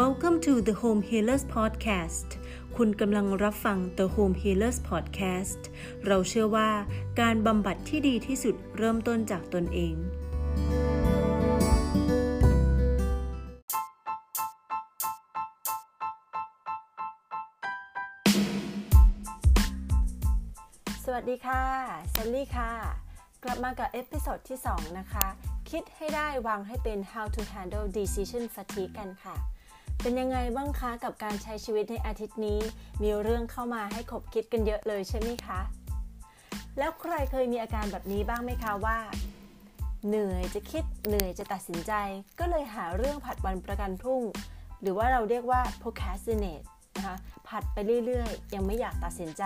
Welcome to the Home Healers Podcast คุณกำลังรับฟัง The Home Healers Podcast เราเชื่อว่าการบำบัดที่ดีที่สุดเริ่มต้นจากตนเอง สวัสดีค่ะเซลลี่ค่ะ กลับมากับ episode ที่ 2 นะคะ คิดให้ได้วางให้เป็น how to handle decision fatigue กันค่ะ เป็นยังไงบ้างคะกับการใช้ชีวิตในอาทิตย์นี้ มีเรื่องเข้ามาให้ขบคิดกันเยอะเลยใช่ไหมคะ แล้วใครเคยมีอาการแบบนี้บ้างไหมคะว่า เหนื่อยจะคิดเหนื่อยจะตัดสินใจ ก็เลยหาเรื่องผัดวันประกันพรุ่ง หรือว่าเราเรียกว่า procrastinate นะคะผัดไปเรื่อยๆ ยังไม่อยากตัดสินใจ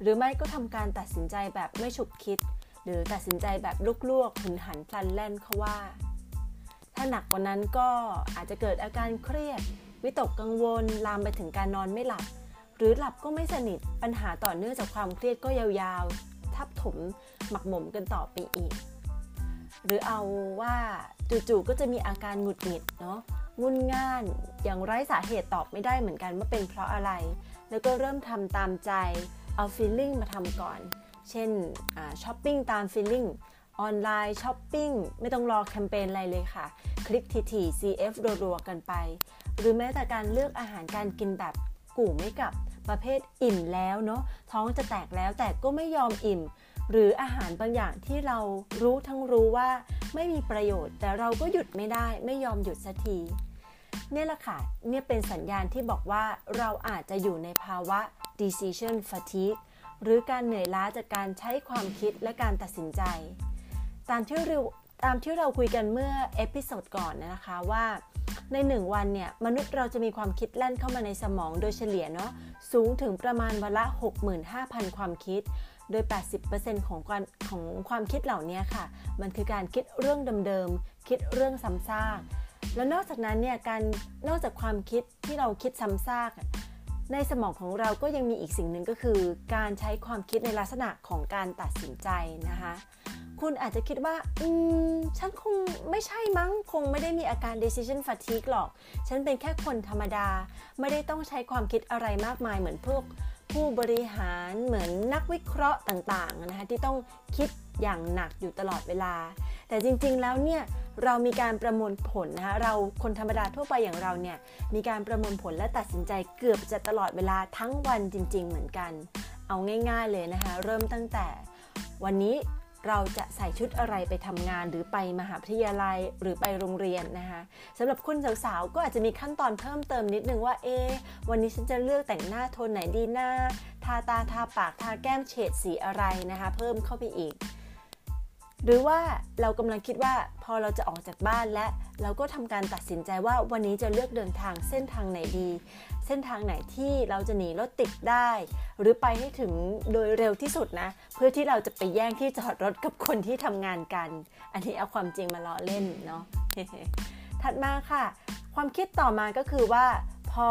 หรือไม่ก็ทำการตัดสินใจแบบไม่ฉุกคิด หรือตัดสินใจแบบลวกๆหุนหันพลันแล่นเขาว่า ถ้าหนักกว่านั้นก็อาจจะเกิดอาการเครียด วิตกกังวล ลามไปถึงการนอนไม่หลับ หรือหลับก็ไม่สนิท ปัญหาต่อเนื่องจากความเครียดก็ยาวๆ ทับถมหมักหมมกันต่อไปอีก หรือเอาว่าจู่ๆก็จะมีอาการหงุดหงิดเนาะงุนง่าน อย่างไร้สาเหตุตอบไม่ได้เหมือนกันว่าเป็นเพราะอะไร แล้วก็เริ่มทำตามใจ เอา feeling มาทำก่อน เช่นช้อปปิ้งตาม feeling online shopping ไม่ต้องรอแคมเปญอะไรเลยค่ะ คลิกถี่ๆ CF รัวๆกันไป หรือแม้แต่การเลือกอาหารการกินแบบกู่ไม่กลับประเภทอิ่มแล้วเนาะท้องจะแตกแล้วแต่ก็ไม่ยอมอิ่ม หรืออาหารบางอย่างที่เรารู้ทั้งรู้ว่าไม่มีประโยชน์ แต่เราก็หยุดไม่ได้ไม่ยอมหยุดสักทีเนี่ยแหละค่ะเนี่ยเป็นสัญญาณที่บอกว่าเราอาจจะอยู่ในภาวะ decision fatigue หรือการเหนื่อยล้าจากการใช้ความคิดและการตัดสินใจ ตามที่เราตามที่เราคุยกันเมื่อ episode ก่อนนะคะว่าในหนึ่งวันเนี่ยมนุษย์เราจะมีความคิดแล่นเข้ามาในสมองโดยเฉลี่ยเนาะสูงถึงประมาณวันละ 65,000 ความคิด โดย 80%ของความของความคิดเหล่านี้ค่ะ มันคือการคิดเรื่องเดิมๆ คิดเรื่องซ้ำซากแล้วนอกจากนั้นเนี่ยการนอกจากความคิดที่เราคิดซ้ำซากในสมองของเราก็ยังมีอีกสิ่งหนึ่งก็คือ การใช้ความคิดในลักษณะของการตัดสินใจนะคะ คุณอาจจะคิดว่า อืม ฉันคงไม่ใช่มั้ง คงไม่ได้มีอาการ decision fatigue หรอก ฉันเป็นแค่คนธรรมดา ไม่ได้ต้องใช้ความคิดอะไรมากมายเหมือนพวกผู้บริหารเหมือนนักวิเคราะห์ต่างๆนะคะที่ต้องคิดอย่างหนักอยู่ตลอดเวลา แต่จริงๆแล้วเนี่ยเรามีการประมวลผลนะคะเราคนธรรมดาทั่วไปอย่างเราเนี่ยมีการประมวลผลและตัดสินใจเกือบจะตลอดเวลาทั้งวันจริง ๆ เหมือนกัน เอาง่าย ๆเลยนะคะเริ่มตั้งแต่วันนี้ เราจะใส่ชุดอะไรไปทำงานหรือไปมหาวิทยาลัยหรือไปโรงเรียนนะคะสำหรับคุณสาวๆก็อาจจะมีขั้นตอนเพิ่มเติมนิดนึงว่าเอ๊วันนี้ฉันจะเลือกแต่งหน้าโทนไหนดีหน้าทาตาทาปากทาแก้มเฉดสีอะไรนะคะ เพิ่มเข้าไปอีก หรือว่าเรากำลังคิดว่าพอเราจะออกจากบ้านและเราก็ทำการตัดสินใจว่าวันนี้จะเลือกเดินทางเส้นทางไหนดี ส้นทางไหนที่เราจะหนีรถติดได้ หรือไปให้ถึงโดยเร็วที่สุดนะ เพื่อที่เราจะไปแย่งที่จอดรถกับคนที่ทำงานกัน อันนี้เอาความจริงมาล้อเล่นเนาะถัดมาค่ะ ความคิดต่อมาก็คือว่าพอ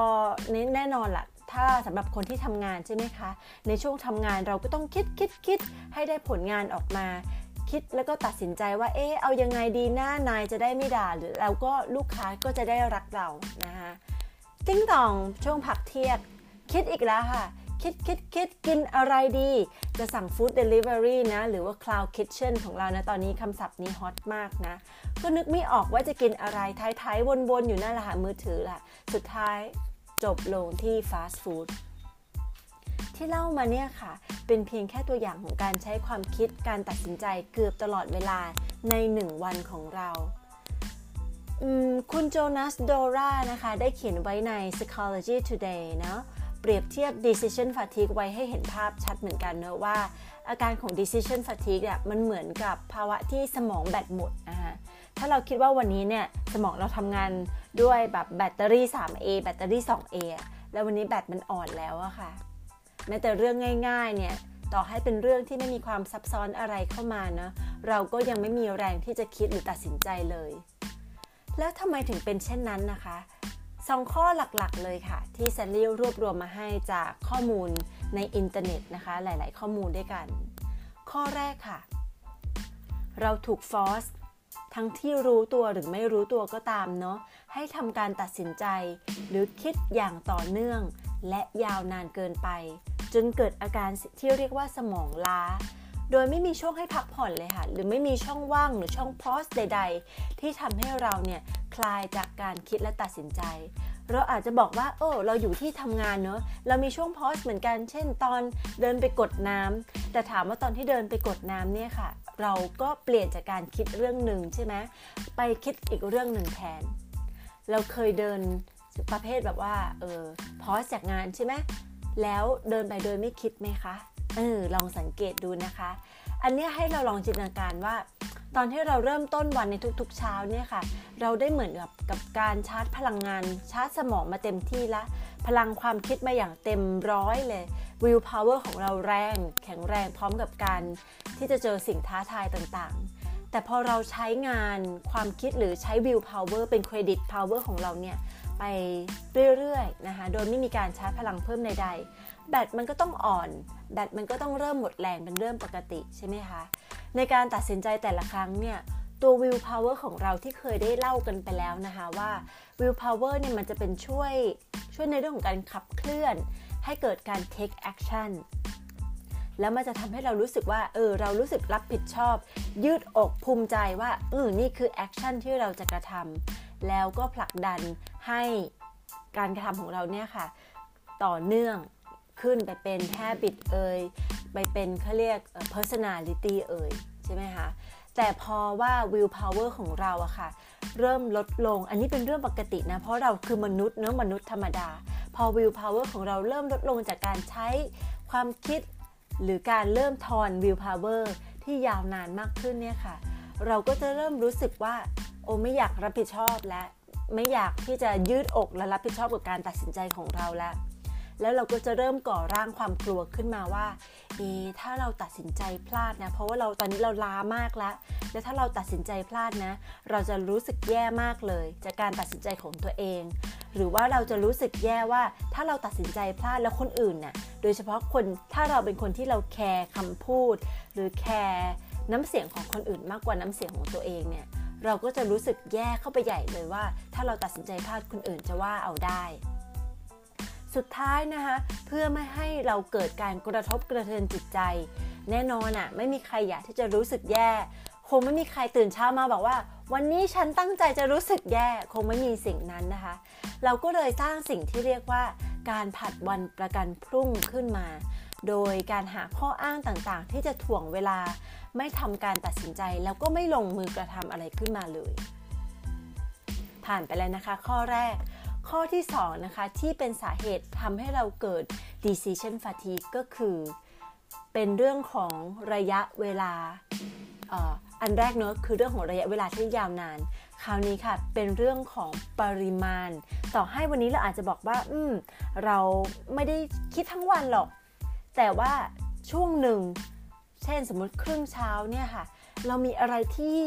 แน่นอนล่ะถ้าสำหรับคนที่ทำงานใช่ไหมคะ ในช่วงทำงานเราก็ต้องคิดคิดคิดให้ได้ผลงานออกมา คิดแล้วก็ตัดสินใจว่าเอ๊ะเอายังไงดีน้านายจะได้ไม่ด่าหรือเราก็ลูกค้าก็จะได้รักเรานะคะ ติ้งตองช่วงพักเที่ยงคิดอีกแล้วค่ะ คิดคิดคิดกินอะไรดี จะสั่ง food delivery นะ หรือว่า Cloud Kitchen ของเรานะตอนนี้คำศัพท์นี้ฮอตมากนะ ก็นึกไม่ออกว่าจะกินอะไรท้าย ๆ วนๆ อยู่นั่นแหละค่ะ มือถือแหละสุดท้ายจบลงที่ฟาสต์ฟู้ดที่เล่ามาเนี่ยค่ะ เป็นเพียงแค่ตัวอย่างของการใช้ความคิดการตัดสินใจเกือบตลอดเวลาในหนึ่งวันของเรา คุณโจนาสโดรานะคะ ได้เขียนไว้ใน Psychology Today เนาะเปรียบเทียบ decision fatigue ไว้ให้เห็นภาพชัดเหมือนกันเนอะว่า อาการของ decision fatigue เนี่ยมันเหมือนกับภาวะที่สมองแบตหมดนะคะถ้าเราคิดว่าวันนี้เนี่ยสมองเราทำงานด้วยแบบแบตเตอรี่ 3A แบตเตอรี่ 2A แล้ววันนี้แบตมันอ่อนแล้วอะค่ะ แม้แต่เรื่องง่าย ๆ เนี่ยต่อให้เป็นเรื่องที่ไม่มีความซับซ้อนอะไรเข้ามาเนะเราก็ยังไม่มีแรงที่จะคิดหรือตัดสินใจเลย แล้วทำไมถึงเป็นเช่นนั้นนะคะสองข้อหลักๆเลยค่ะ ที่แซลลี่รวบรวมมาให้จากข้อมูลในอินเทอร์เน็ตนะคะ หลายๆ ข้อมูลด้วยกัน ข้อแรกค่ะ เราถูกฟอสทั้งที่รู้ตัวหรือไม่รู้ตัวก็ตามเนาะให้ทำการตัดสินใจ หรือคิดอย่างต่อเนื่อง และยาวนานเกินไป จนเกิดอาการที่เรียกว่าสมองล้า โดยไม่มีช่วงให้พักผ่อนเลยค่ะ หรือไม่มีช่องว่างหรือช่องพอสใด ๆ ที่ทำให้เราเนี่ยคลายจากการคิดและตัดสินใจ เราอาจจะบอกว่าโอ้เราอยู่ที่ทำงานเนอะเรามีช่วงพอสเหมือนกัน เช่น ตอนเดินไปกดน้ำแต่ถามว่าตอนที่เดินไปกดน้ำเนี่ยค่ะ เราก็เปลี่ยนจากการคิดเรื่องหนึ่งใช่ไหมไปคิดอีกเรื่องหนึ่งแทน เราเคยเดินประเภทแบบว่าเออพอสจากงานใช่ไหมแล้วเดินไปโดยไม่คิดไหมคะ เออลองสังเกตดูนะคะ อันนี้ให้เราลองจินตนาการว่า ตอนที่เราเริ่มต้นวันในทุกๆเช้าเนี่ยค่ะ เราได้เหมือนกับกับการชาร์จพลังงาน ชาร์จสมองมาเต็มที่แล้วพลังความคิดมาอย่างเต็มร้อยเลย willpower ของเราแรง แข็งแรงพร้อมกับการที่จะเจอสิ่งท้าทายต่างๆ แต่พอเราใช้งานความคิดหรือใช้ willpower เป็น credit power ของเราเนี่ยไปเรื่อยๆนะคะ โดยไม่มีการชาร์จพลังเพิ่มใดๆ แบตมันก็ต้องอ่อน แบตมันก็ต้องเริ่มหมดแรงเป็นเรื่องปกติใช่ไหมคะ ในการตัดสินใจแต่ละครั้งเนี่ยตัว willpower ของเราที่เคยได้เล่ากันไปแล้วนะคะว่า willpower เนี่ยมันจะเป็นช่วยช่วยในเรื่องของการขับเคลื่อน ให้เกิดการ take action แล้วมันจะทำให้เรารู้สึกว่าเออเรารู้สึกรับผิดชอบ ยืดอกภูมิใจว่าเออนี่คือ action ที่เราจะกระทำแล้วก็ผลักดันให้การกระทำของเราเนี่ยค่ะ ต่อเนื่อง ขึ้นไปเป็น habit เอ่ยไปเป็นเขาเรียก personality เอ่ยใช่ไหมคะแต่พอว่า will power ของเราอะค่ะ เริ่มลดลงอันนี้เป็นเรื่องปกตินะ เพราะเราคือมนุษย์เนื้อมนุษย์ธรรมดา พอ will power ของเราเริ่มลดลงจากการใช้ความคิด หรือการเริ่มทอน will power ที่ยาวนานมากขึ้นเนี่ยค่ะ เราก็จะเริ่มรู้สึกว่า โอไม่อยากรับผิดชอบและไม่อยากที่จะยืดอกและรับผิดชอบกับการตัดสินใจของเราแล้ว แล้วเราก็จะเริ่มก่อร่างความกลัวขึ้นมาว่า เอ ถ้าเราตัดสินใจพลาดนะ เพราะว่าเราตอนนี้เราล้ามากแล้ว แล้วถ้าเราตัดสินใจพลาดนะ เราจะรู้สึกแย่มากเลย จากการตัดสินใจของตัวเอง หรือว่าเราจะรู้สึกแย่ว่าถ้าเราตัดสินใจพลาดแล้วคนอื่นน่ะ โดยเฉพาะคนถ้าเราเป็นคนที่เราแคร์คำพูด หรือแคร์น้ำเสียงของคนอื่นมากกว่าน้ำเสียงของตัวเองเนี่ยเราก็จะรู้สึกแย่เข้าไปใหญ่เลยว่า ถ้าเราตัดสินใจพลาดคนอื่นจะว่าเอาได้ สุดท้ายนะคะ เพื่อไม่ให้เราเกิดการกระทบกระเทือนจิตใจ แน่นอนอะ่ะไม่มีใครอยากที่จะรู้สึกแย่ คงไม่มีใครตื่นเช้ามาบอกว่า วันนี้ฉันตั้งใจจะรู้สึกแย่ คงไม่มีสิ่งนั้นนะคะ เราก็เลยสร้างสิ่งที่เรียกว่า การผัดวันประกันพรุ่งขึ้นมา โดยการหาข้ออ้างต่างๆ ที่จะถ่วงเวลา ไม่ทำการตัดสินใจแล้วก็ไม่ลงมือกระทำอะไรขึ้นมาเลย ผ่านไปแล้วนะคะ ข้อแรก ข้อที่2นะคะที่เป็นสาเหตุทำให้เราเกิด decision fatigue ก็คือ เป็นเรื่องของระยะเวลาอันแรกเนอะคือเรื่องของระยะเวลาที่ยาวนาน คราวนี้ค่ะเป็นเรื่องของปริมาณ ต่อให้วันนี้เราอาจจะบอกว่า อืม เราไม่ได้คิดทั้งวันหรอก แต่ว่าช่วงหนึ่ง เช่นสมมติครึ่งเช้าเนี่ยค่ะ เรามีอะไรที่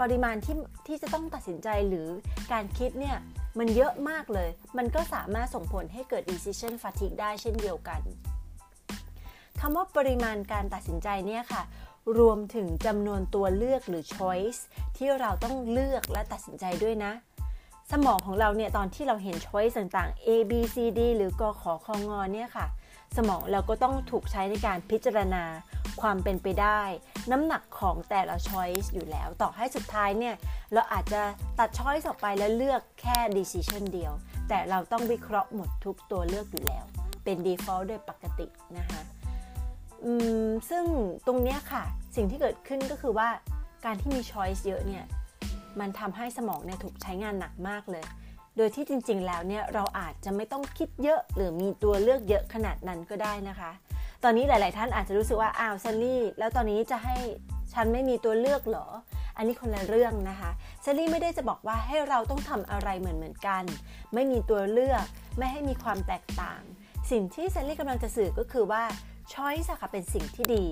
ปริมาณที่ที่จะต้องตัดสินใจหรือการคิดเนี่ย มันเยอะมากเลย มันก็สามารถส่งผลให้เกิด decision fatigue ได้เช่นเดียวกันคำว่าปริมาณการตัดสินใจเนี่ยค่ะ รวมถึงจำนวนตัวเลือกหรือ choice ที่เราต้องเลือกและตัดสินใจด้วยนะ สมองของเราเนี่ยตอนที่เราเห็น choice ต่างๆ A B C D หรือกขอคองอเนี่ยค่ะ สมองเราก็ต้องถูกใช้ในการพิจารณา ความเป็นไปได้ น้ำหนักของแต่ละ choice อยู่แล้ว ต่อให้สุดท้ายเนี่ย เราอาจจะตัด choice ออกไปแล้วเลือกแค่ decision เดียว แต่เราต้องวิเคราะห์หมดทุกตัวเลือกอยู่แล้ว เป็น default โดยปกตินะคะซึ่งตรงนี้ค่ะ สิ่งที่เกิดขึ้นก็คือว่าการที่มี choice เยอะเนี่ย มันทำให้สมองเนี่ยถูกใช้งานหนักมากเลยโดยที่จริงๆ แล้วเนี่ยเราอาจจะไม่ต้องคิดเยอะหรือมีตัวเลือกเยอะขนาดนั้นก็ได้นะคะ ตอนนี้หลาย ๆ ท่านอาจจะรู้สึกว่าอ้าวแซลลี่แล้วตอนนี้จะให้ฉันไม่มีตัวเลือกเหรอ อันนี้คนละเรื่องนะคะแซลลี่ไม่ได้จะบอกว่าให้เราต้องทำอะไรเหมือนเหมือนกัน ไม่มีตัวเลือกไม่ให้มีความแตกต่าง สิ่งที่แซลลี่กำลังจะสื่อก็คือว่า choice ค่ะเป็นสิ่งที่ดี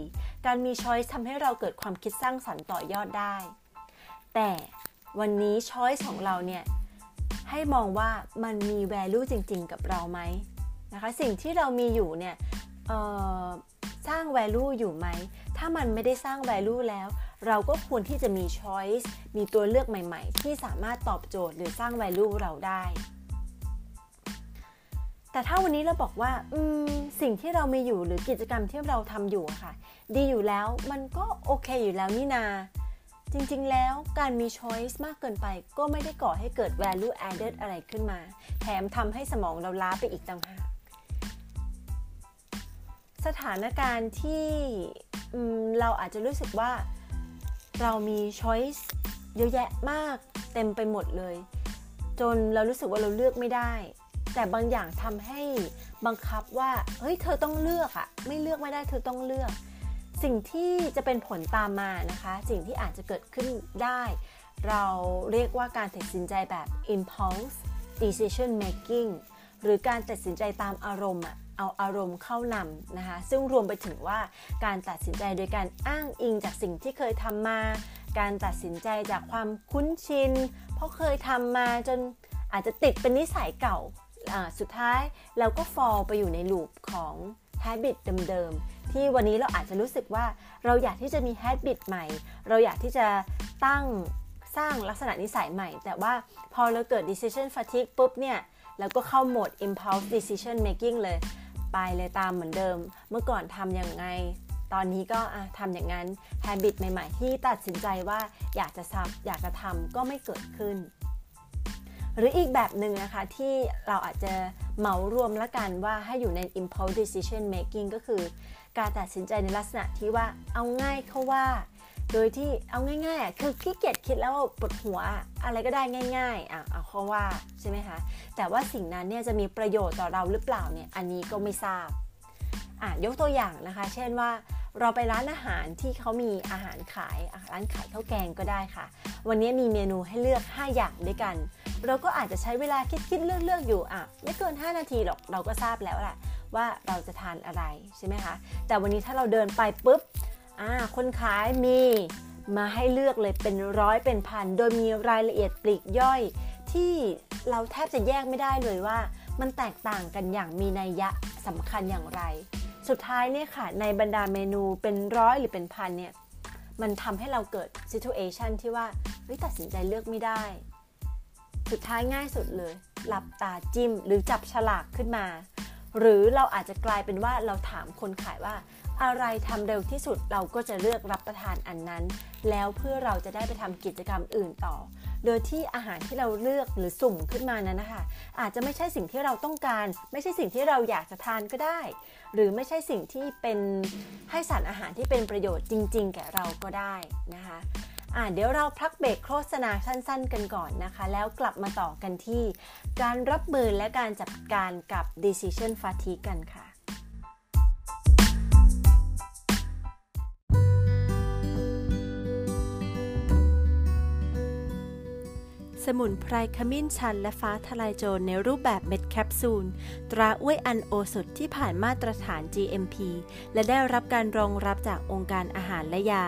การมี choice ทำให้เราเกิดความคิดสร้างสรรค์ต่อยอดได้ แต่วันนี้ choice ของเราเนี่ยให้มองว่ามันมี value จริง ๆ กับเราไหมนะคะ สิ่งที่เรามีอยู่เนี่ย สร้าง value อยู่ไหม ถ้ามันไม่ได้สร้าง value แล้ว เราก็ควรที่จะมี choice มีตัวเลือกใหม่ ๆ ที่สามารถตอบโจทย์หรือสร้าง value เราได้ แต่ถ้าวันนี้เราบอกว่าสิ่งที่เรามีอยู่หรือกิจกรรมที่เราทำอยู่ค่ะ ดีอยู่แล้วมันก็โอเคอยู่แล้วนี่นา จริงๆ แล้วการมี choice มากเกินไปก็ไม่ได้ก่อให้เกิด value added อะไรขึ้นมา แถมทำให้สมองเราล้าไปอีกต่างหาก สถานการณ์ที่เราอาจจะรู้สึกว่าเรามีช้อยส์เยอะแยะมากเต็มไปหมดเลย จนเรารู้สึกว่าเราเลือกไม่ได้ แต่บางอย่างทำให้บังคับว่าเฮ้ยเธอต้องเลือกอะไม่เลือกไม่ได้เธอต้องเลือก สิ่งที่จะเป็นผลตามมานะคะ สิ่งที่อาจจะเกิดขึ้นได้ เราเรียกว่าการตัดสินใจแบบ impulse decision making หรือการตัดสินใจตามอารมณ์อะ เอาอารมณ์เข้านำนะคะ ซึ่งรวมไปถึงว่าการตัดสินใจโดยการอ้างอิงจากสิ่งที่เคยทำมา การตัดสินใจจากความคุ้นชิน เพราะเคยทำมาจนอาจจะติดเป็นนิสัยเก่า สุดท้ายเราก็ฟอลไปอยู่ในลูปของ habit เดิมๆ ที่วันนี้เราอาจจะรู้สึกว่าเราอยากที่จะมี habit ใหม่ เราอยากที่จะตั้งสร้างลักษณะนิสัยใหม่ แต่ว่าพอเราเกิด decision fatigue ปุ๊บเนี่ยเราก็เข้าโหมด impulse decision making เลย ไปเลยตามเหมือนเดิม เมื่อก่อนทำอย่างไง ตอนนี้ก็ทำอย่างนั้น habit ใหม่ ๆ ที่ตัดสินใจว่าอยากจะทำอยากจะทำก็ไม่เกิดขึ้น หรืออีกแบบหนึ่งนะคะที่เราอาจจะเหมารวมละกันว่าให้อยู่ใน impulse decision making ก็คือ การตัดสินใจในลักษณะที่ว่าเอาง่ายเขาว่า โดยที่เอาง่ายๆคือขี้เกียจคิดแล้วปวดหัวอะไรก็ได้ง่าย ๆอะเอาเขาว่าใช่ไหมคะแต่ว่าสิ่งนั้นเนี่ยจะมีประโยชน์ต่อเราหรือเปล่าเนี่ยอันนี้ก็ไม่ทราบอะยกตัวอย่างนะคะ เช่นว่าเราไปร้านอาหารที่เขามีอาหารขายร้านขายข้าวแกงก็ได้ค่ะ วันนี้มีเมนูให้เลือก 5 อย่างด้วยกัน เราก็อาจจะใช้เวลาคิดๆเลือกๆอยู่อะไม่เกิน 5 นาทีหรอกเราก็ทราบแล้วแหละว่าเราจะทานอะไรใช่ไหมคะแต่วันนี้ถ้าเราเดินไปปุ๊บ อ่าคนขายมีมาให้เลือกเลยเป็นร้อยเป็นพัน โดยมีรายละเอียดปลีกย่อย ที่เราแทบจะแยกไม่ได้เลยว่า มันแตกต่างกันอย่างมีนัยยะสำคัญอย่างไร สุดท้ายเนี่ยค่ะ ในบรรดาเมนูเป็นร้อยหรือเป็นพันเนี่ย มันทำให้เราเกิดซิทูเอชันที่ว่าเฮ้ยตัดสินใจเลือกไม่ได้ สุดท้ายง่ายสุดเลย หลับตาจิ้มหรือจับฉลากขึ้นมา หรือเราอาจจะกลายเป็นว่าเราถามคนขายว่า อะไรทำเร็วที่สุดเราก็จะเลือกรับประทานอันนั้น แล้วเพื่อเราจะได้ไปทำกิจกรรมอื่นต่อ โดยที่อาหารที่เราเลือกหรือสุ่มขึ้นมานั้นนะคะ อาจจะไม่ใช่สิ่งที่เราต้องการ ไม่ใช่สิ่งที่เราอยากจะทานก็ได้ หรือไม่ใช่สิ่งที่เป็นให้สารอาหารที่เป็นประโยชน์จริง ๆ แก่เราก็ได้นะคะ่าเดี๋ยวเราพักเบรกโฆษณาสั้น ๆ กันก่อนนะคะ แล้วกลับมาต่อกันที่ การรับมือและการจัดการกับ decision fatigue กันค่ะ สมุนไพรขมิ้นชันและฟ้าทลายโจรในรูปแบบเม็ดแคปซูล ตราอ้วยอันโอสถที่ผ่านมาตรฐาน GMP และได้รับการรองรับจากองค์การอาหารและยา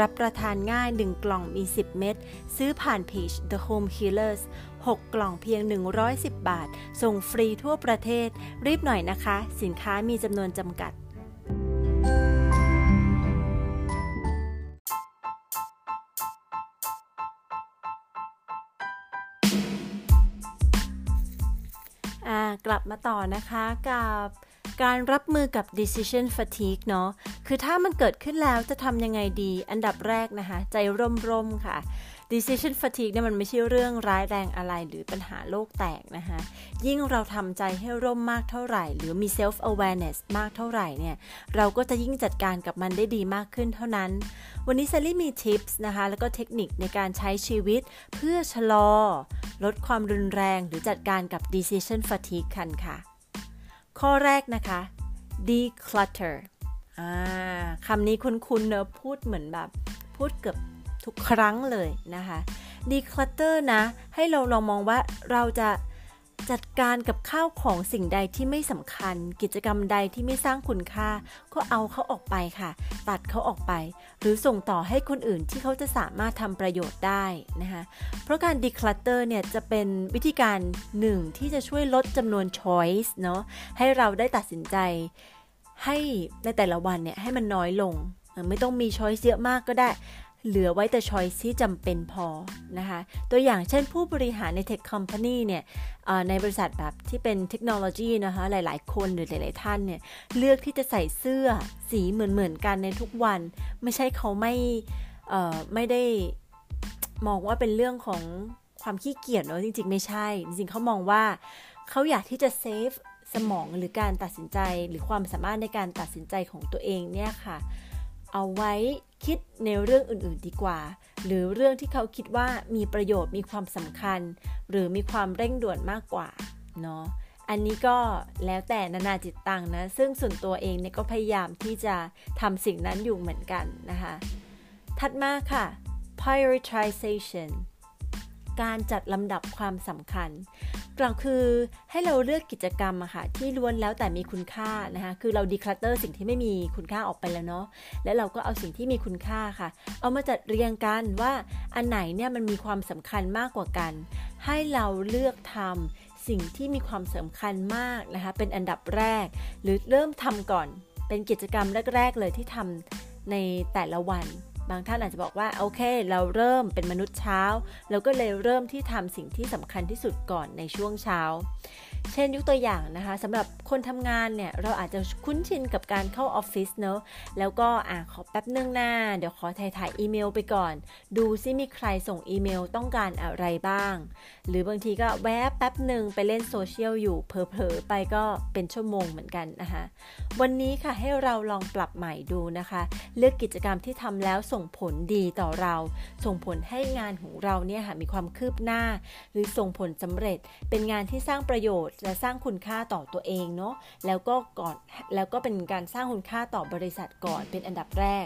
รับประทานง่าย 1 กล่องมี 10 เม็ดซื้อผ่านเพจ The Home Healers 6 กล่องเพียง 110 บาท ส่งฟรีทั่วประเทศ รีบหน่อยนะคะ สินค้ามีจำนวนจำกัด กลับมาต่อนะคะกับการรับมือกับ decision fatigue เนาะ คือถ้ามันเกิดขึ้นแล้วจะทำยังไงดี อันดับแรกนะคะ ใจร่มๆค่ะ decision fatigue เนี่ยมันไม่ใช่เรื่องร้ายแรงอะไรหรือปัญหาโลกแตกนะคะยิ่งเราทำใจให้ร่มมากเท่าไหร่ หรือมี self awareness มากเท่าไหร่เนี่ยเราก็จะยิ่งจัดการกับมันได้ดีมากขึ้นเท่านั้น วันนี้ซลลี่มีทิปส์นะคะแล้วก็เทคนิคในการใช้ชีวิตเพื่อชะลอ ลดความรุนแรงหรือจัดการกับ decision fatigue กันค่ะ ข้อแรกนะคะ declutter คำนี้คุ้นๆเนอะพูดเหมือนแบบ พูดเกือบ ทุกครั้งเลยนะคะดีคลัตเตอร์นะ ให้เราลองมองว่าเราจะจัดการกับข้าวของสิ่งใดที่ไม่สำคัญ กิจกรรมใดที่ไม่สร้างคุณค่า ก็เอาเขาออกไปค่ะ ตัดเขาออกไป หรือส่งต่อให้คนอื่นที่เขาจะสามารถทำประโยชน์ได้นะคะเพราะการดีคลัตเตอร์เนี่ยจะเป็นวิธีการหนึ่งที่จะช่วยลดจำนวนช้อยส์เนาะให้เราได้ตัดสินใจ ให้ในแต่ละวันเนี่ยให้มันน้อยลง ไม่ต้องมีช้อยส์เยอะมากก็ได้ เหลือไว้แต่ช้อยที่จำเป็นพอนะคะ ตัวอย่างเช่นผู้บริหารในเทคคอมพานีเนี่ยในบริษัทแบบที่เป็นเทคโนโลยีนะคะหลายๆ คนหรือหลาย ๆ ท่านเนี่ยเลือกที่จะใส่เสื้อสีเหมือน ๆ กันในทุกวัน ไม่ใช่เขาไม่ไม่ได้มองว่าเป็นเรื่องของความขี้เกียจเนาะจริง ๆ ไม่ใช่ จริง ๆเขามองว่าเขาอยากที่จะเซฟสมองหรือการตัดสินใจหรือความสามารถในการตัดสินใจของตัวเองเนี่ยค่ะ เอาไว้คิดในเรื่องอื่นๆดีกว่า หรือเรื่องที่เขาคิดว่ามีประโยชน์มีความสำคัญ หรือมีความเร่งด่วนมากกว่าเนาะอันนี้ก็แล้วแต่นานาจิตตังนะ ซึ่งส่วนตัวเองเนี่ยก็พยายามที่จะทำสิ่งนั้นอยู่เหมือนกันนะคะ ถัดมาค่ะ prioritization การจัดลำดับความสำคัญ กล่าวคือให้เราเลือกกิจกรรมอะค่ะที่ล้วนแล้วแต่มีคุณค่านะคะคือเราดีคลัตเตอร์สิ่งที่ไม่มีคุณค่าออกไปแล้วเนาะและเราก็เอาสิ่งที่มีคุณค่าค่ะ เอามาจัดเรียงกันว่าอันไหนเนี่ยมันมีความสำคัญมากกว่ากัน ให้เราเลือกทำสิ่งที่มีความสำคัญมากนะคะเป็นอันดับแรก หรือเริ่มทำก่อน เป็นกิจกรรมแรก ๆ เลยที่ทำในแต่ละวัน บางท่านอาจจะบอกว่าโอเค เราเริ่มเป็นมนุษย์เช้า เราก็เลยเริ่มที่ทำสิ่งที่สำคัญที่สุดก่อนในช่วงเช้า เช่นยกตัวอย่างนะคะสำหรับคนทำงานเนี่ยเราอาจจะคุ้นชินกับการเข้าออฟฟิศเนอะแล้วก็อะขอแป๊บนึงหน้า เดี๋ยวขอถ่ายถ่ายอีเมลไปก่อน ดูซิมีใครส่งอีเมลต้องการอะไรบ้าง หรือบางทีก็แวบแป๊บหนึ่งไปเล่นโซเชียลอยู่เผลอๆไปก็เป็นชั่วโมงเหมือนกันนะคะวันนี้ค่ะให้เราลองปรับใหม่ดูนะคะ เลือกกิจกรรมที่ทำแล้วส่งผลดีต่อเรา ส่งผลให้งานของเราเนี่ยค่ะมีความคืบหน้า หรือส่งผลสำเร็จเป็นงานที่สร้างประโยชน์และสร้างคุณค่าต่อตัวเองเนาะแล้วก็ก่อนแล้วก็เป็นการสร้างคุณค่าต่อบริษัทก่อนเป็นอันดับแรก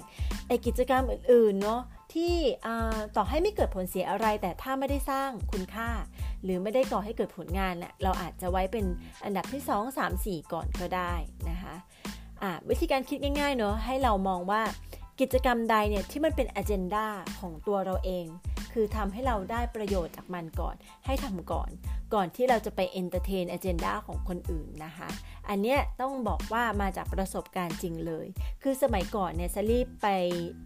ไอ้กิจกรรมอื่นๆเนาะที่ต่อให้ไม่เกิดผลเสียอะไร แต่ถ้าไม่ได้สร้างคุณค่า หรือไม่ได้ก่อให้เกิดผลงานเนี่ยเราอาจจะไว้เป็นอันดับที่ 2 3 4 ก่อนก็ได้นะคะวิธีการคิดง่ายๆเนาะให้เรามองว่ากิจกรรมใดเนี่ยที่มันเป็นอ g e n d a ของตัวเราเอง คือทำให้เราได้ประโยชน์จากมันก่อน ให้ทำก่อน ก่อนที่เราจะไป entertain agenda ของคนอื่นนะคะ อันเนี้ยต้องบอกว่ามาจากประสบการณ์จริงเลย คือสมัยก่อนเนี่ยแซลลี่ไป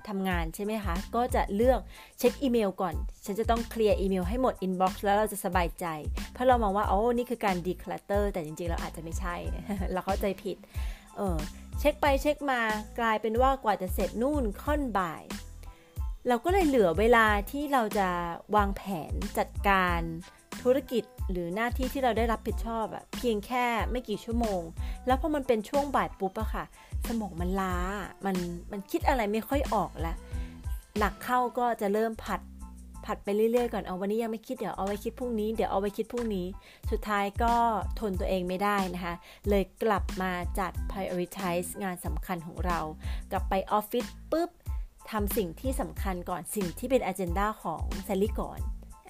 ทำงานใช่ไหมคะ ก็จะเลือกเช็คอีเมลก่อน ฉันจะต้องเคลียร์อีเมลให้หมด inbox แล้วเราจะสบายใจ เพราะเรามองว่าโอ้นี่คือการ declutter แต่จริงๆเราอาจจะไม่ใช่ เราเข้าใจผิด เออเช็คไปเช็คมากลายเป็นว่ากว่าจะเสร็จนู่นค่อนบ่าย เราก็เลยเหลือเวลาที่เราจะวางแผนจัดการธุรกิจหรือหน้าที่ที่เราได้รับผิดชอบอะเพียงแค่ไม่กี่ชั่วโมง แล้วพอมันเป็นช่วงบ่ายปุ๊บอะค่ะ สมองมันล้ามันมันคิดอะไรไม่ค่อยออกแล้วหนักเข้าก็จะเริ่มผัดผัดไปเรื่อยๆก่อน เอาวันนี้ยังไม่คิด เดี๋ยวเอาไว้คิดพรุ่งนี้ เดี๋ยวเอาไว้คิดพรุ่งนี้ สุดท้ายก็ทนตัวเองไม่ได้นะคะ เลยกลับมาจัด prioritize งานสำคัญของเรา กลับไปออฟฟิศปุ๊บ ทำสิ่งที่สำคัญก่อนสิ่งที่เป็นอ g e n d a ของแซลลี่ก่อน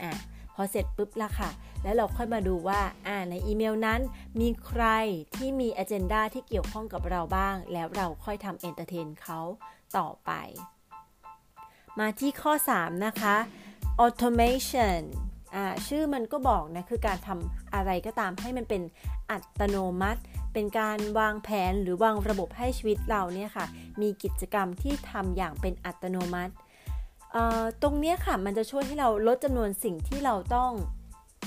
อะพอเสร็จปุ๊บละค่ะ แล้วเราค่อยมาดูว่าอ่าในอีเมลนั้นมีใครที่มีอ g e n d a ที่เกี่ยวข้องกับเราบ้าง แล้วเราค่อยทำ entertain เขาต่อไป มาที่ข้อ 3 นะคะ automation อ่าชื่อมันก็บอกนะ คือการทำอะไรก็ตามให้มันเป็นอัตโนมัติ เป็นการวางแผนหรือวางระบบให้ชีวิตเราเนี่ยค่ะ มีกิจกรรมที่ทำอย่างเป็นอัตโนมัติ ตรงนี้ค่ะมันจะช่วยให้เราลดจำนวนสิ่งที่เราต้อง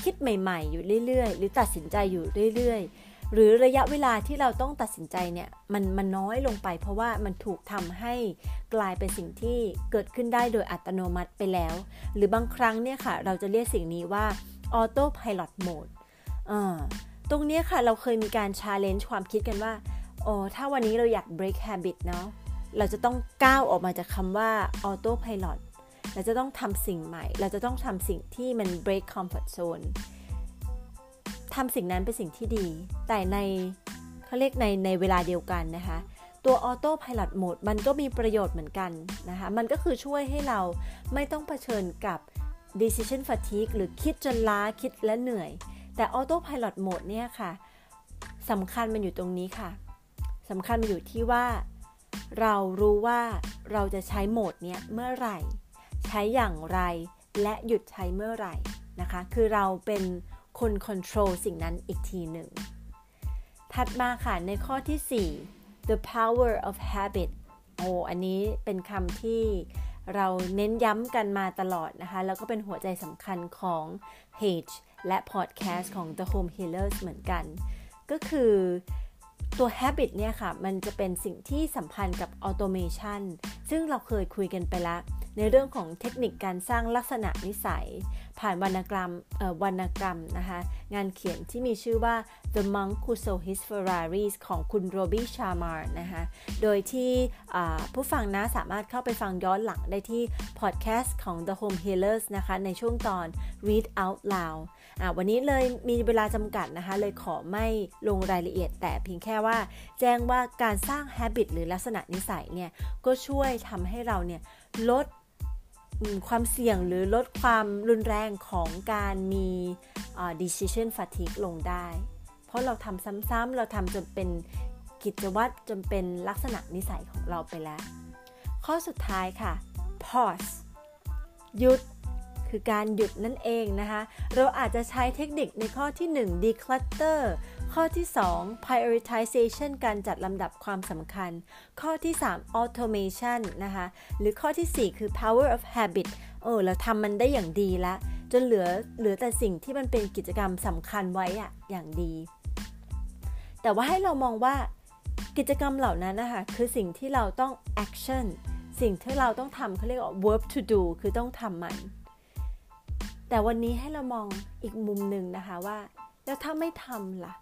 คิดใหม่ๆ อยู่เรื่อยๆ หรือตัดสินใจอยู่เรื่อยๆ หรือระยะเวลาที่เราต้องตัดสินใจเนี่ยมันมันน้อยลงไป เพราะว่ามันถูกทำให้กลายเป็นสิ่งที่เกิดขึ้นได้โดยอัตโนมัติไปแล้ว หรือบางครั้งเนี่ยค่ะ เราจะเรียกสิ่งนี้ว่า auto pilot mode อ่า ตรงนี้ค่ะเราเคยมีการ challenge ความคิดกันว่าโอ้ถ้าวันนี้เราอยาก break habit เนาะเราจะต้องก้าวออกมาจากคำว่า auto pilot เราจะต้องทำสิ่งใหม่ เราจะต้องทำสิ่งที่มัน break comfort zone ทำสิ่งนั้นเป็นสิ่งที่ดี แต่ในเขาเรียกในในเวลาเดียวกันนะคะ ตัว auto pilot mode มันก็มีประโยชน์เหมือนกันนะคะ มันก็คือช่วยให้เราไม่ต้องเผชิญกับ decision fatigue หรือคิดจนล้าคิดและเหนื่อย แต่ Auto Pilot Mode เนี่ยค่ะสำคัญมันอยู่ตรงนี้ค่ะสำคัญมันอยู่ที่ว่า เรารู้ว่าเราจะใช้โหมดเนี้ยเมื่อไหร่ ใช้อย่างไรและหยุดใช้เมื่อไหร่นะคะ คือเราเป็นคนคอนโทรลสิ่งนั้นอีกทีหนึ่ง ถัดมาค่ะ ในข้อที่ 4 the power of habit โอ้อันนี้เป็นคำที่เราเน้นย้ำกันมาตลอดนะคะ แล้วก็เป็นหัวใจสำคัญของเพจ และพอดแคสต์ของ The Home Healers เหมือนกัน ก็คือตัว habit เนี่ยค่ะ มันจะเป็นสิ่งที่สัมพันธ์กับ automation ซึ่งเราเคยคุยกันไปแล้ว ในเรื่องของเทคนิคการสร้างลักษณะนิสัย ผ่านวรรณกรรมวรรณกรรมนะคะ งานเขียนที่มีชื่อว่า The Monk Who Sold His Ferraris ของคุณโรบี้ชามาร์นะคะ โดยที่ผู้ฟังนะสามารถเข้าไปฟังย้อนหลังได้ที่พอดแคสต์ของ The Home Healers นะคะ ในช่วงตอน Read Out Loud วันนี้เลยมีเวลาจำกัดนะคะ เลยขอไม่ลงรายละเอียด แต่เพียงแค่ว่า แจ้งว่าการสร้าง habit หรือลักษณะนิสัยเนี่ยก็ช่วยทำให้เราเนี่ยลดความเสี่ยงหรือลดความรุนแรงของการมี decision fatigue ลงได้ เพราะเราทำซ้ำๆเราทำจนเป็นกิจวัตรจนเป็นลักษณะนิสัยของเราไปแล้ว ข้อสุดท้ายค่ะ pause หยุด คือการหยุดนั่นเองนะคะ เราอาจจะใช้เทคนิคในข้อที่ 1 declutter ข้อที่ 2 prioritization การจัดลำดับความสำคัญ ข้อที่ 3 automation นะคะ หรือข้อที่ 4 คือ power of habit เออเราทำมันได้อย่างดีแล้วจนเหลือเหลือแต่สิ่งที่มันเป็นกิจกรรมสำคัญไว้อะอย่างดี แต่ว่าให้เรามองว่ากิจกรรมเหล่านั้นนะคะคือสิ่งที่เราต้อง action สิ่งที่เราต้องทำเขาเรียกว่า verb to do คือต้องทำมัน แต่วันนี้ให้เรามองอีกมุมหนึ่งนะคะว่า แล้วถ้าไม่ทำล่ะ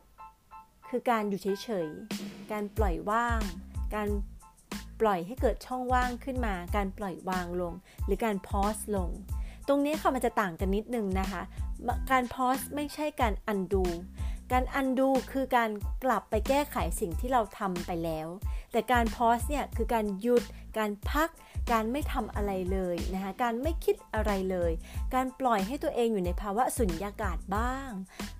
คือการอยู่เฉยๆ การปล่อยว่าง การปล่อยให้เกิดช่องว่างขึ้นมา การปล่อยวางลง หรือการพอสลง ตรงนี้ค่ะมันจะต่างกันนิดนึงนะคะ การพอสไม่ใช่การอันดู การอันดูคือการกลับไปแก้ไขสิ่งที่เราทำไปแล้ว แต่การพอสเนี่ยคือการหยุด การพัก การไม่ทำอะไรเลยนะคะการไม่คิดอะไรเลย การปล่อยให้ตัวเองอยู่ในภาวะสุญญากาศบ้าง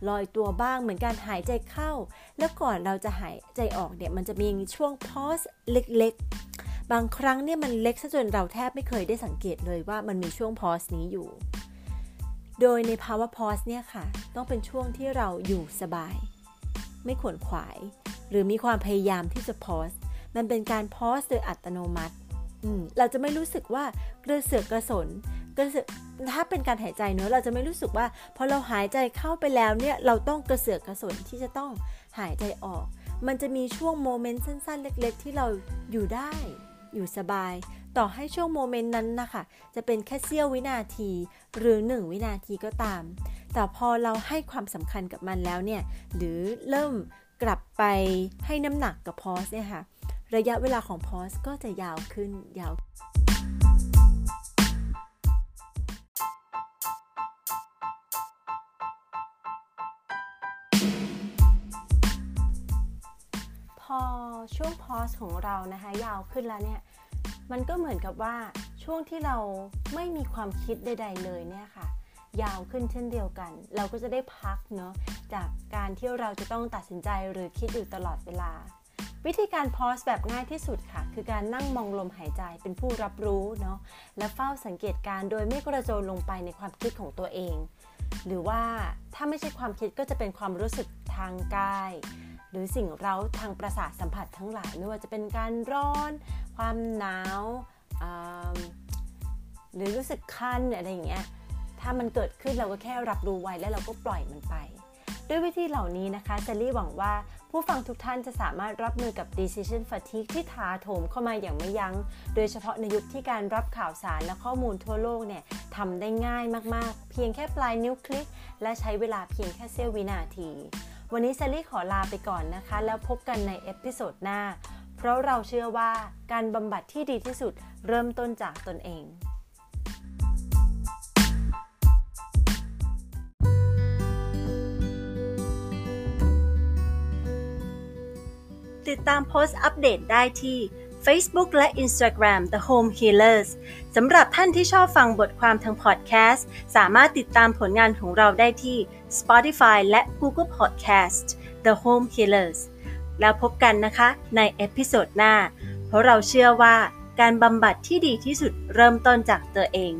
ลอยตัวบ้างเหมือนการหายใจเข้า แล้วก่อนเราจะหายใจออกเนี่ยมันจะมีช่วงพอสเล็กๆ บางครั้งเนี่ยมันเล็กซะจนเราแทบไม่เคยได้สังเกตเลยว่ามันมีช่วงพอสนี้อยู่ โดยในภาวะพอสเนี่ยค่ะ ต้องเป็นช่วงที่เราอยู่สบาย ไม่ขวนขวาย หรือมีความพยายามที่จะพอสมันเป็นการพอสโดยอัตโนมัติเราจะไม่รู้สึกว่ากระเสือกกระสนกระเสือกถ้าเป็นการหายใจเนอะเราจะไม่รู้สึกว่าพอเราหายใจเข้าไปแล้วเนี่ยเราต้องกระเสือกกระสนที่จะต้องหายใจออก มันจะมีช่วงโมเมนต์สั้นๆ เล็ก ๆ ที่เราอยู่ได้ อยู่สบาย ต่อให้ช่วงโมเมนต์นั้นนะคะ จะเป็นแค่เสี้ยววินาที หรือ 1 วินาทีก็ตาม แต่พอเราให้ความสำคัญกับมันแล้วเนี่ย หรือเริ่มกลับไปให้น้ำหนักกับพอสเนี่ยค่ะ ระยะเวลาของพอสก็จะยาวขึ้นยาวพอช่วงพอสของเรานะคะ ยาวขึ้นแล้วเนี่ย มันก็เหมือนกับว่าช่วงที่เราไม่มีความคิดใด ๆ เลยเนี่ยค่ะ ยาวขึ้นเช่นเดียวกัน เราก็จะได้พักเนาะจากการที่เราจะต้องตัดสินใจหรือคิดอยู่ตลอดเวลา วิธีการพอสแบบง่ายที่สุดค่ะ คือการนั่งมองลมหายใจเป็นผู้รับรู้เนาะและเฝ้าสังเกตการโดยไม่กระโจนลงไปในความคิดของตัวเอง หรือว่าถ้าไม่ใช่ความคิดก็จะเป็นความรู้สึกทางกาย รือสิ่งเร้าทางประสาทสัมผัสทั้งหลายไม่ว่าจะเป็นการร้อน ความหนาวหรือรู้สึกคันอะไรอย่างเงี้ยถ้ามันเกิดขึ้นเราก็แค่รับรู้ไว้แล้วเราก็ปล่อยมันไป ด้วยวิธีเหล่านี้นะคะเซลลี่หวังว่าผู้ฟังทุกท่านจะสามารถรับมือกับ decision fatigue ที่ถาโถมเข้ามาอย่างไม่ยัง้ง โดยเฉพาะในยุคที่การรับข่าวสารและข้อมูลทั่วโลกเนี่ยทำได้ง่ายมากๆ เพียงแค่ปลายนิ้วคลิก และใช้เวลาเพียงแค่เสี้ยววินาที วันนี้แซลลี่ขอลาไปก่อนนะคะ แล้วพบกันใน episode หน้า เพราะเราเชื่อว่าการบำบัดที่ดีที่สุดเริ่มต้นจากตนเองติดตามโพสต์อัปเดตได้ที่ Facebook และ Instagram The Home Healers สำหรับท่านที่ชอบฟังบทความทางพอดแคสต์ สามารถติดตามผลงานของเราได้ที่ Spotify และ Google Podcast The Home Healers แล้วพบกันนะคะใน episode หน้า เพราะเราเชื่อว่าการบำบัดที่ดีที่สุดเริ่มต้นจากตัวเอง